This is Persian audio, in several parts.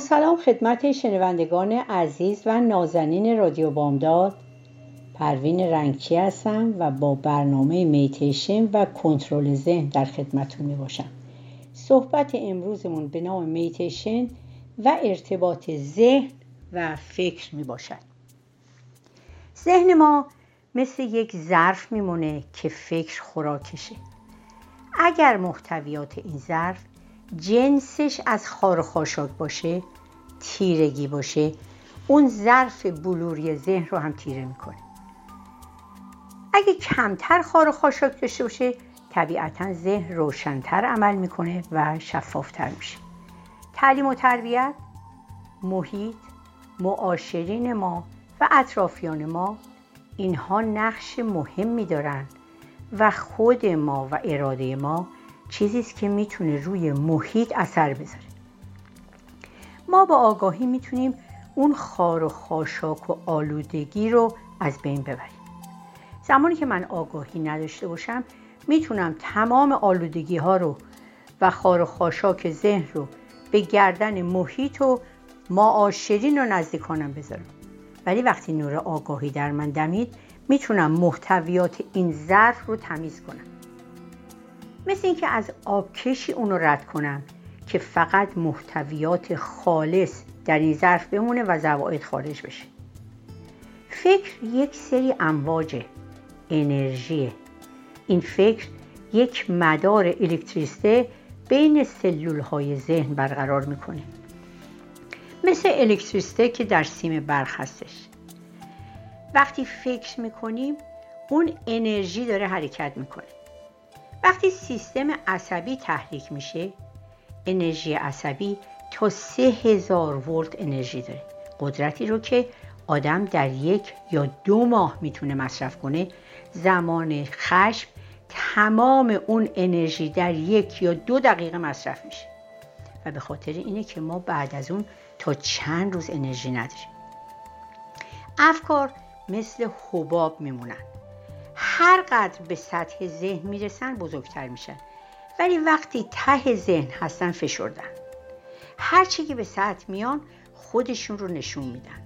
سلام خدمت شنوندگان عزیز و نازنین رادیو بامداد. پروین رنگچی هستم و با برنامه میتیشن و کنترل ذهن در خدمتون می باشم صحبت امروزمون به نام میتیشن و ارتباط ذهن و فکر می باشد ذهن ما مثل یک ظرف میمونه که فکر خوراکشه. اگر محتویات این ظرف جنسش از خار باشه تیرگی باشه اون ظرف بلوری ذهن رو هم تیره می‌کنه. اگه کمتر خار و خاشاک داشته باشه طبیعتا ذهن روشنتر عمل می‌کنه و شفافتر میشه. تعلیم و تربیت محیط معاشرین ما و اطرافیان ما اینها نقش مهمی دارن و خود ما و اراده ما چیزی است که می‌تونه روی محیط اثر بذاره. ما با آگاهی می‌تونیم اون خار و خاشاک و آلودگی رو از بین ببریم. زمانی که من آگاهی نداشته باشم می‌تونم تمام آلودگی ها رو و خار و خاشاک ذهن رو به گردن محیط و معاشرین و نزدیکانم بذارم. ولی وقتی نور آگاهی در من دمید می‌تونم محتویات این ظرف رو تمیز کنم. مثل اینکه از آبکشی اون رو رد کنم. که فقط محتویات خالص در این ظرف بمونه و زواید خارج بشه. فکر یک سری امواج انرژیه این فکر یک مدار الکتریسته بین سلول های ذهن برقرار می‌کنه. مثل الکتریسته که در سیم برق هستش. وقتی فکر می‌کنیم اون انرژی داره حرکت می‌کنه. وقتی سیستم عصبی تحریک میشه انرژی عصبی تا سه هزار ولت انرژی داره. قدرتی رو که آدم در یک یا دو ماه می‌تونه مصرف کنه زمان خشم تمام اون انرژی در یک یا دو دقیقه مصرف میشه. و به خاطر اینه که ما بعد از اون تا چند روز انرژی نداریم. افکار مثل حباب میمونن. هر قدر به سطح ذهن می‌رسن بزرگتر میشن. ولی وقتی ته ذهن هستن فشردن. هرچی که به سطح میان خودشون رو نشون میدن.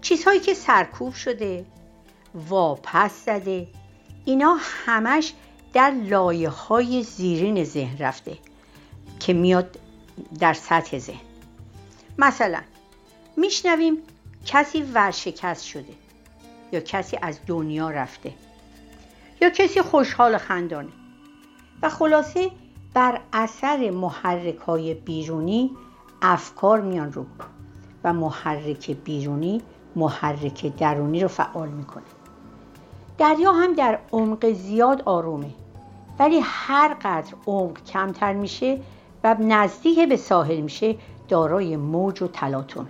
چیزهایی که سرکوب شده واپس زده اینا همش در لایه های زیرین ذهن رفته که میاد در سطح ذهن. مثلا میشنویم کسی ورشکست شده یا کسی از دنیا رفته یا کسی خوشحال خندانه. و خلاصه بر اثر محرک های بیرونی افکار میان رو و محرک بیرونی محرک درونی رو فعال می‌کنه. دریا هم در عمق زیاد آرومه ولی هر قدر عمق کمتر میشه و نزدیک به ساحل میشه دارای موج و تلاطمه.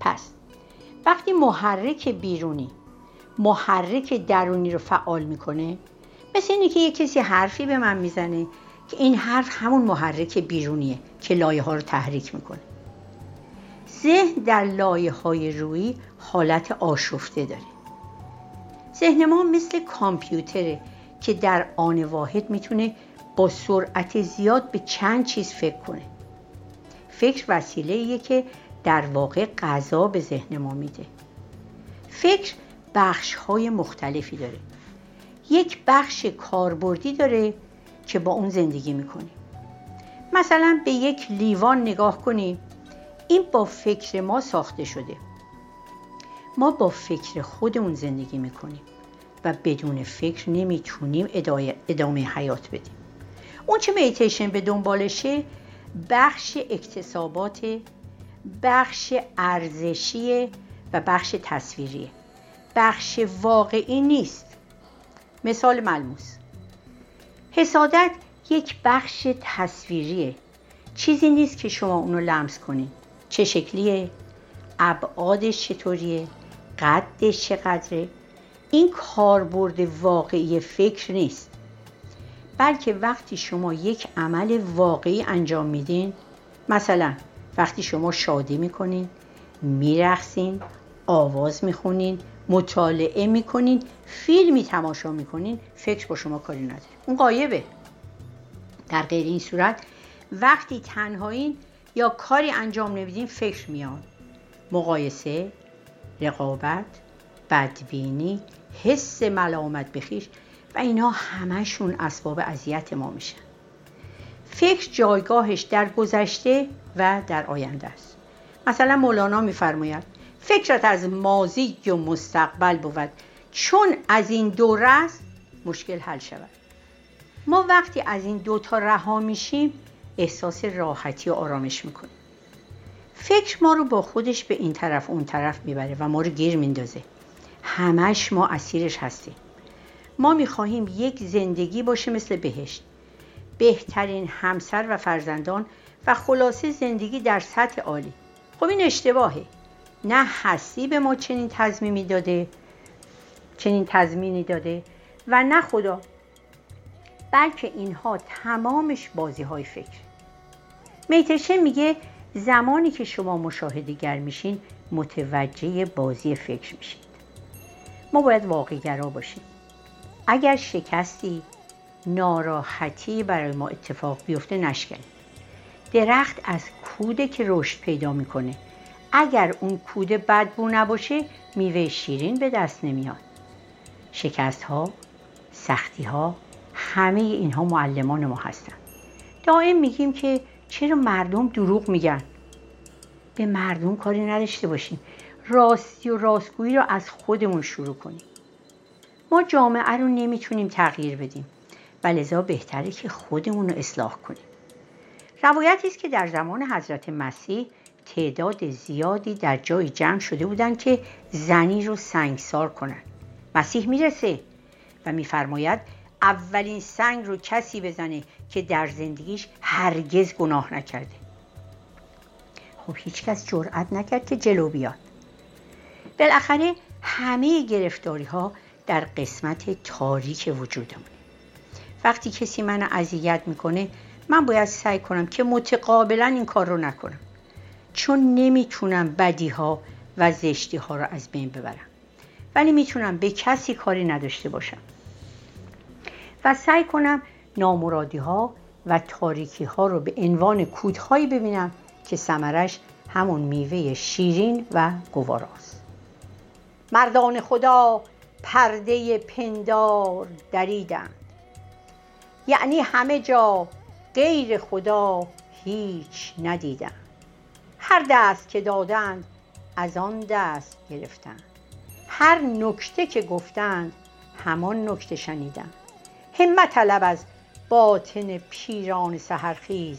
پس وقتی محرک بیرونی محرک درونی رو فعال می‌کنه مثل اینه که یه کسی حرفی به من می‌زنه که این حرف همون محرک بیرونیه که لایه ها رو تحریک می‌کنه. ذهن در لایه های روی حالت آشفته داره. ذهن ما مثل کامپیوتره که در آن واحد می‌تونه با سرعت زیاد به چند چیز فکر کنه. فکر وسیله که در واقع غذا به ذهن ما میده. فکر بخش های مختلفی داره. یک بخش کاربردی داره که با اون زندگی می‌کنیم مثلا به یک لیوان نگاه کنیم این با فکر ما ساخته شده. ما با فکر خودمون زندگی می‌کنیم و بدون فکر نمی‌تونیم ادامه حیات بدیم. اون چه میتیشن به دنبالشه بخش اکتسابات بخش ارزشی و بخش تصویریه. بخش واقعی نیست. مثال ملموس. حسادت یک بخش تصویریه. چیزی نیست که شما اونو لمس کنید چه شکلیه؟ ابعادش چطوریه؟ قدش چقدره؟ این کاربرد واقعی فکر نیست. بلکه وقتی شما یک عمل واقعی انجام میدین مثلا وقتی شما شادی می‌کنین میرخسین آواز می‌خونین مطالعه می‌کنین فیلمی تماشا می‌کنین فکر با شما کاری نداره. اون قایبه. در غیر این صورت وقتی تنهایین یا کاری انجام نمیدین فکر میاد مقایسه رقابت بدبینی حس ملامت بخیش و اینا همشون اسباب اذیت ما میشن. فکر جایگاهش در گذشته و در آینده است. مثلا مولانا میفرماید فکرت از ماضی و مستقبل بود. چون از این دو است مشکل حل شود. ما وقتی از این دوتا رها میشیم احساس راحتی و آرامش می‌کنیم. فکر ما رو با خودش به این طرف اون طرف می‌بره و ما رو گیر میندازه. همش ما اسیرش هستیم. ما می‌خواهیم یک زندگی باشه مثل بهشت. بهترین همسر و فرزندان و خلاصه زندگی در سطح عالی. خب این اشتباهه. نه هستی به ما چنین تضمینی داده چنین تضمینی داده و نه خدا بلکه اینها تمامش بازی های فکر. میتشه میگه زمانی که شما مشاهده گر میشین متوجه بازی فکر میشید. ما باید واقعگرا باشیم. اگر شکستی ناراحتی برای ما اتفاق بیفته نشکنیم درخت از کوده که رشد پیدا می‌کنه. اگر اون کوده بدبو نباشه میوه شیرین به دست نمیاد. شکست ها سختی ها همه اینها معلمان ما هستن. دائم میگیم که چرا مردم دروغ میگن؟ به مردم کاری نداشته باشیم. راستی و راستگویی رو از خودمون شروع کنیم. ما جامعه رو نمی‌تونیم تغییر بدیم. و بهتره که خودمون رو اصلاح کنیم. روایتی است که در زمان حضرت مسیح تعداد زیادی در جای جمع شده بودند که زنی رو سنگسار کنند. مسیح می‌رسه و میفرماید اولین سنگ رو کسی بزنه که در زندگیش هرگز گناه نکرده. خب هیچکس جرأت نکرد که جلو بیاد. بالاخره همه گرفتاری ها در قسمت تاریک وجودمونه. وقتی کسی من اذیت می‌کنه من باید سعی کنم که متقابلا این کار رو نکنم. چون نمی‌تونم بدی ها و زشتی ها رو از بین ببرم. ولی می‌تونم به کسی کاری نداشته باشم. و سعی کنم نامرادی ها و تاریکی ها رو به عنوان کودهایی ببینم که سمرش همون میوه شیرین و گواراست مردان خدا پرده پندار دریدند. یعنی همه جا غیر خدا هیچ ندیدند. هر دست که دادند از آن دست گرفتند. هر نکته که گفتند همان نکته شنیدند. همت طلب از باطن پیران سهرخیز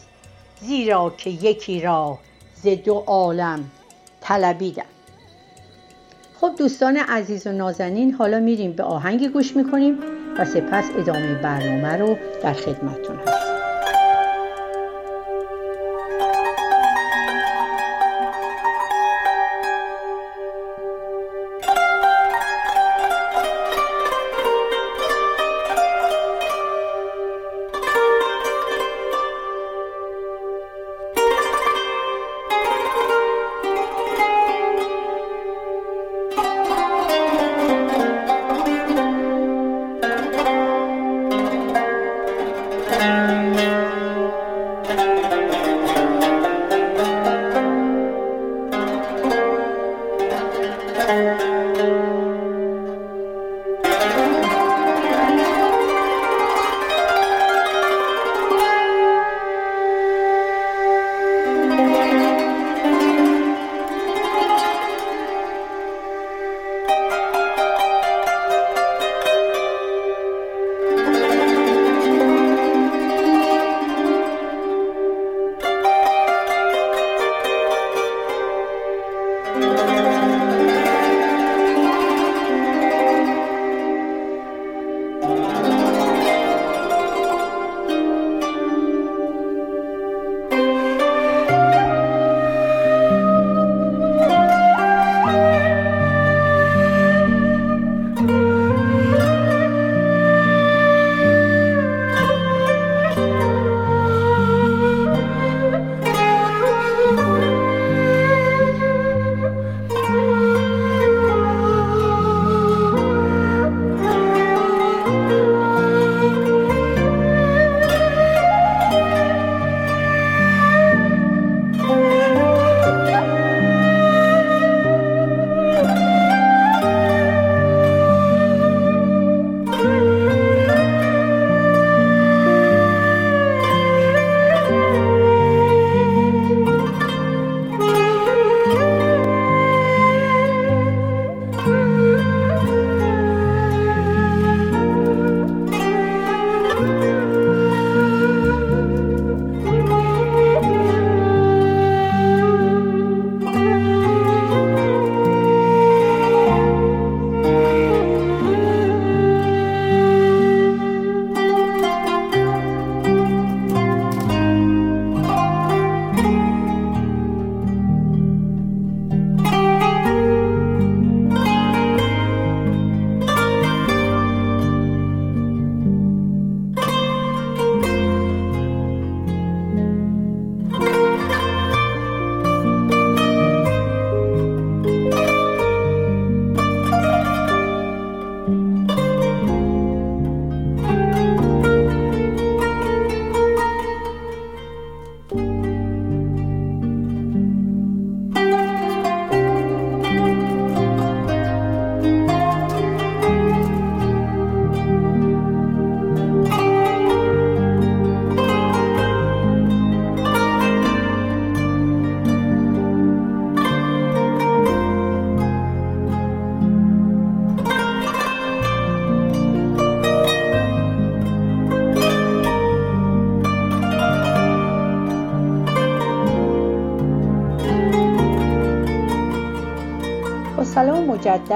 زیرا که یکی را ز دو عالم طلبیدم خب دوستان عزیز و نازنین حالا میریم به آهنگ گوش می‌کنیم و سپس ادامه برنامه رو در خدمتتون هستیم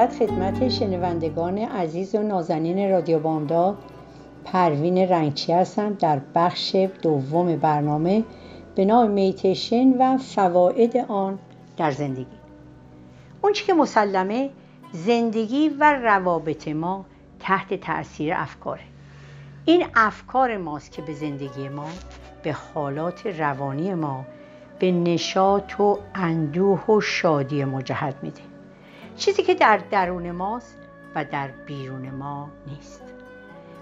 مجدد خدمت شنوندگان عزیز و نازنین رادیو بامداد پروین رنگچی هستم در بخش دوم برنامه به نام میتیشن و فواید آن در زندگی. اون که مسلمه زندگی و روابط ما تحت تاثیر افکاره. این افکار ماست که به زندگی ما به حالات روانی ما به نشاط و اندوه و شادی ما جهت میده. چیزی که در درون ماست و در بیرون ما نیست.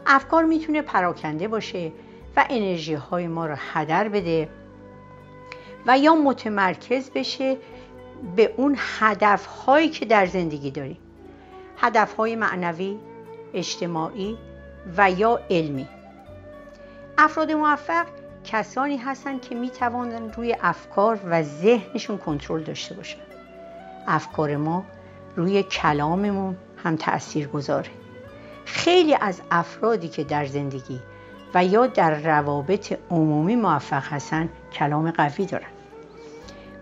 افکار می‌تونه پراکنده باشه و انرژی های ما رو هدر بده و یا متمرکز بشه به اون هدف هایی که در زندگی داریم. هدف های معنوی اجتماعی و یا علمی. افراد موفق کسانی هستند که می توانند روی افکار و ذهنشون کنترل داشته باشن. افکار ما روی کلاممون هم تأثیر گذاره. خیلی از افرادی که در زندگی و یا در روابط عمومی موفق هستن کلام قوی دارن.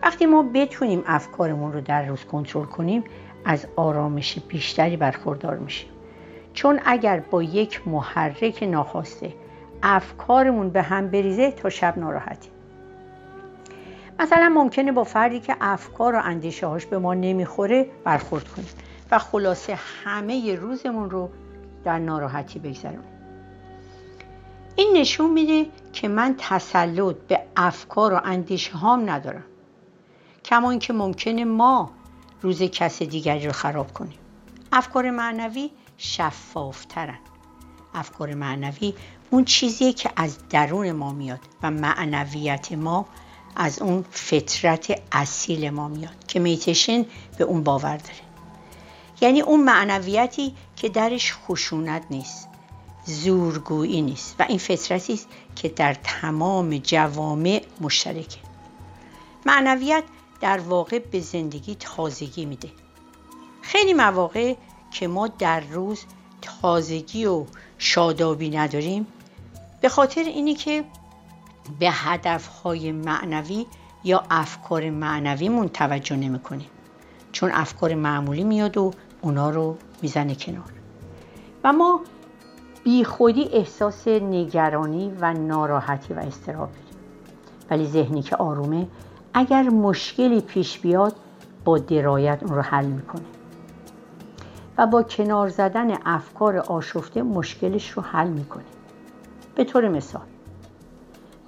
وقتی ما بتونیم افکارمون رو در روز کنترل کنیم از آرامش بیشتری برخوردار میشیم. چون اگر با یک محرک ناخواسته افکارمون به هم بریزه تا شب ناراحتیم. مثلا ممکنه با فردی که افکار و اندیشه هاش به ما نمی‌خوره برخورد کنیم و خلاصه همه روزمون رو در ناراحتی بگذرونیم این نشون میده که من تسلط به افکار و اندیشه هام ندارم کما اینکه ممکنه ما روز کس دیگری رو خراب کنیم. افکار معنوی شفافترن. افکار معنوی اون چیزیه که از درون ما میاد و معنویت ما از اون فطرت اصیل ما میاد که میتشن به اون باور داره. یعنی اون معنویتی که درش خشونت نیست زورگویی نیست و این فطرتی است که در تمام جوامع مشترکه. معنویت در واقع به زندگی تازگی میده. خیلی مواقع که ما در روز تازگی و شادابی نداریم به خاطر اینی که به هدفهای معنوی یا افکار معنویمون توجه نمی‌کنیم چون افکار معمولی میاد و اونا رو می‌زنه کنار. و ما بی خودی احساس نگرانی و ناراحتی و استراب ولی ذهنی که آرومه اگر مشکلی پیش بیاد با درایت اون رو حل می‌کنه. و با کنار زدن افکار آشفته مشکلش رو حل می‌کنه. به طور مثال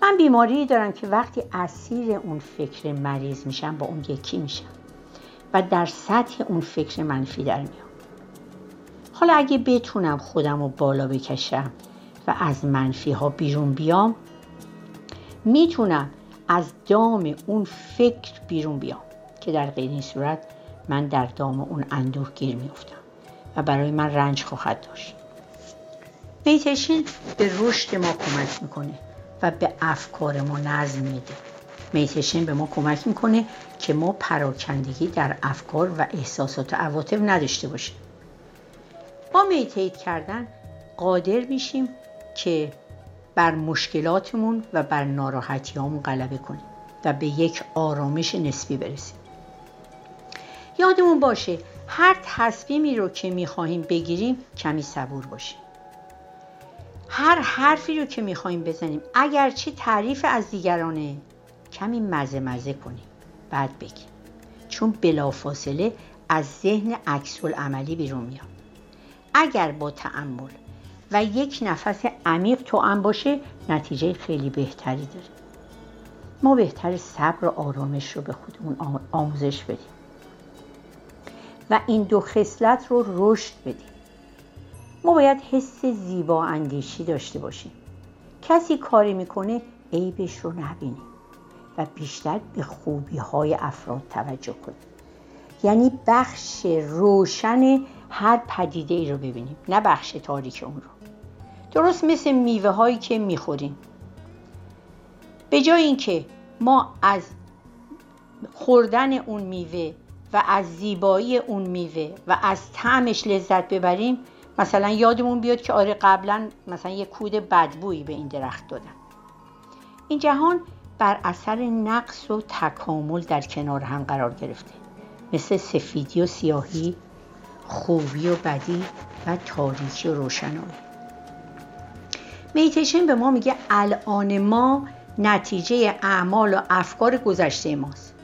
من بیماری دارم که وقتی اسیر اون فکر مریض میشم با اون یکی میشم و در سطح اون فکر منفی در میام. حالا اگه بتونم خودم رو بالا بکشم و از منفی ها بیرون بیام می‌تونم از دام اون فکر بیرون بیام که در غیر این صورت من در دام اون اندوه گیر میفتم و برای من رنج خواهد داشت. میتشین به رشد ما کمک می‌کنه. و به افکار ما نظم میده. میتشین به ما کمک می‌کنه که ما پراکندگی در افکار و احساسات و عواطف نداشته باشیم. با میتیت کردن قادر میشیم که بر مشکلاتمون و بر ناراحتیامون غلبه کنیم و به یک آرامش نسبی برسیم. یادمون باشه هر تصمیمی رو که می‌خواهیم بگیریم کمی صبور باشیم هر حرفی رو که می‌خواهیم بزنیم. اگرچه تعریف از دیگرانه. کمی مزه مزه کنیم. بعد بگیم. چون بلافاصله از ذهن عکس عملی بیرون میاد. اگر با تعمل و یک نفس عمیق توأم باشه نتیجه خیلی بهتری داره. ما بهتر صبر و آرامش رو به خودمون آموزش بدیم. و این دو خصلت رو رشد بدیم. ما باید حس زیبا اندیشی داشته باشیم. کسی کاری می‌کنه عیبش رو نبینیم و بیشتر به خوبی های افراد توجه کنیم یعنی بخش روشن هر پدیده ای رو ببینیم نه بخش تاریک اون رو. درست مثل میوه هایی که می‌خوریم. به جای اینکه ما از خوردن اون میوه و از زیبایی اون میوه و از طعمش لذت ببریم مثلا یادمون بیاد که آره قبلا مثلا یه کود بدبویی به این درخت دادن. این جهان بر اثر نقص و تکامل در کنار هم قرار گرفته. مثل سفیدی و سیاهی خوبی و بدی و تاریکی و روشنایی میتیشن به ما میگه الان ما نتیجه اعمال و افکار گذشته ماست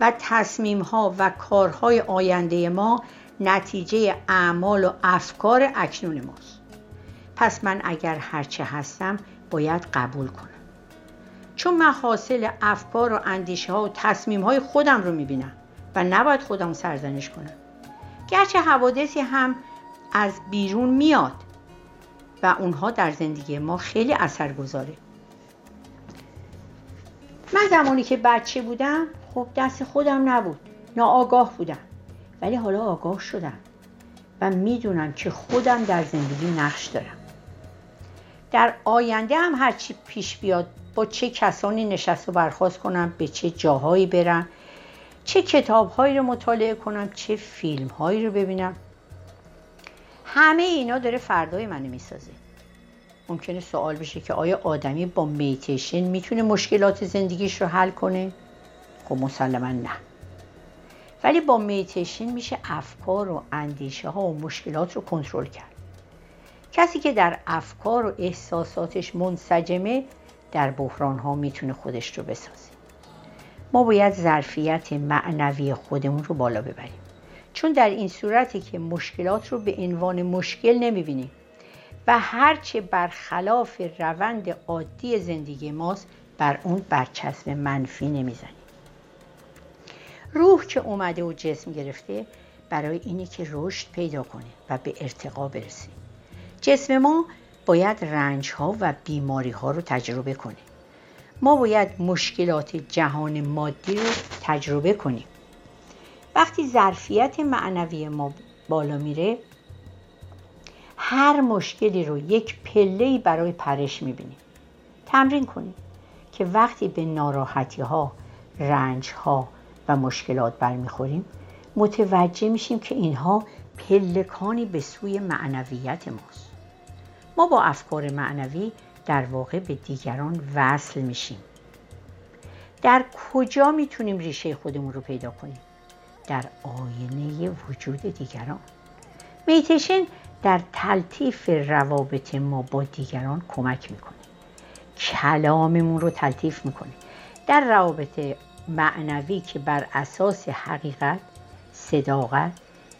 و تصمیم ها و کارهای آینده ما نتیجه اعمال و افکار اکنون ماست. پس من اگر هرچه هستم باید قبول کنم. چون من حاصل افکار و اندیشه ها و تصمیم های خودم رو می‌بینم و نباید خودم سرزنش کنم. گرچه حوادثی هم از بیرون میاد و اونها در زندگی ما خیلی اثر گذاره من زمانی که بچه بودم خب دست خودم نبود. ناآگاه بودم. ولی حالا آگاه شدم و می‌دونم که خودم در زندگی نقش دارم. در آینده هم هرچی پیش بیاد با چه کسانی نشست و برخواست کنم به چه جاهایی برم چه کتابهایی رو مطالعه کنم چه فیلمهایی رو ببینم. همه اینا داره فردای منو می‌سازه. ممکنه سوال بشه که آیا آدمی با میتیشن می‌تونه مشکلات زندگیش رو حل کنه؟ خب مسلما نه. ولی با میتیشن میشه افکار و اندیشه ها و مشکلات رو کنترل کرد. کسی که در افکار و احساساتش منسجمه در بحران ها می‌تونه خودش رو بسازه. ما باید ظرفیت معنوی خودمون رو بالا ببریم. چون در این صورتی که مشکلات رو به عنوان مشکل نمی‌بینیم و هرچه برخلاف روند عادی زندگی ماست بر اون برچسب منفی نمی‌زنیم. روح که اومده و جسم گرفته برای اینه که رشد پیدا کنه و به ارتقا برسه. جسم ما باید رنج ها و بیماری ها رو تجربه کنه. ما باید مشکلات جهان مادی رو تجربه کنیم. وقتی ظرفیت معنوی ما بالا میره هر مشکلی رو یک پله برای پرش می‌بینیم. تمرین کنیم که وقتی به ناراحتی ها رنج ها و مشکلات برمیخوریم متوجه میشیم که اینها پلکانی به سوی معنویت ماست. ما با افکار معنوی در واقع به دیگران وصل میشیم. در کجا می‌تونیم ریشه خودمون رو پیدا کنیم؟ در آینه وجود دیگران. میتیشن در تلطیف روابط ما با دیگران کمک می‌کنه. کلاممون رو تلطیف می‌کنه. در روابط معنوی که بر اساس حقیقت صداقت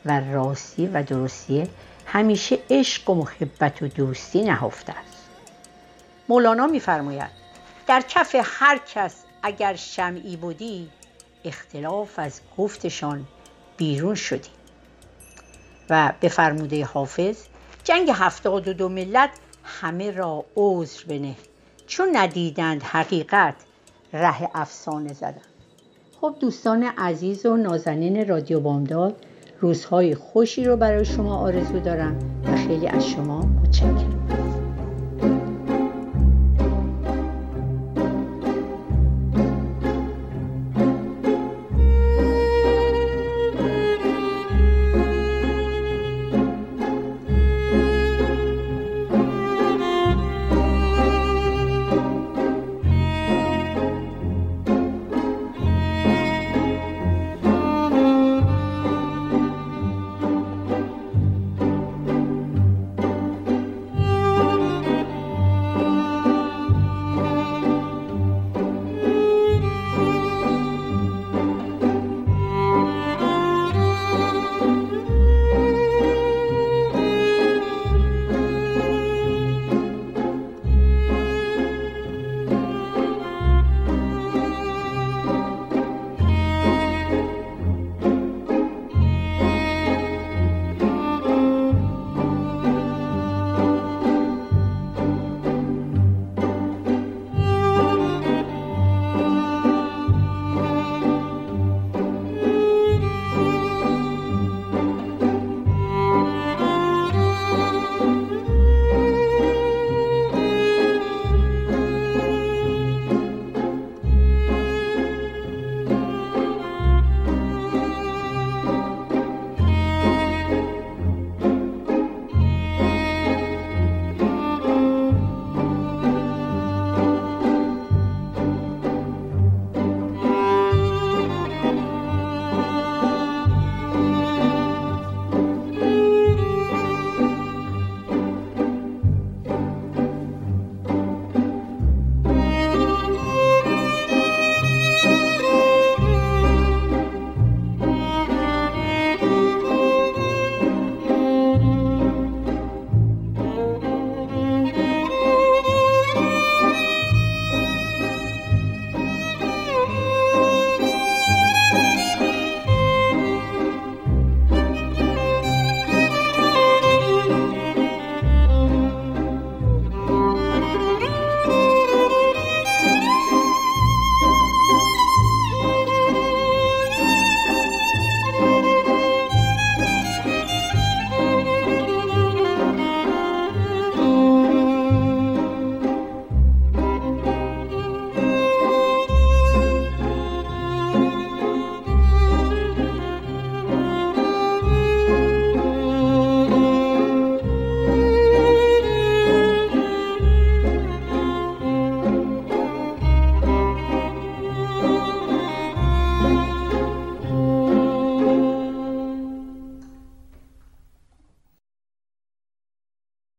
و راستی و درستیه همیشه عشق و محبت و دوستی نهفته است. مولانا میفرماید در کف هر کس اگر شمعی بودی اختلاف از گفتشان بیرون شدی. و به فرموده حافظ جنگ هفتاد و دو ملت همه را عذر بنه چون ندیدند حقیقت ره افسانه زدن. خب دوستان عزیز و نازنین رادیو بامداد روزهای خوشی رو برای شما آرزو دارم و خیلی از شما متشکرم.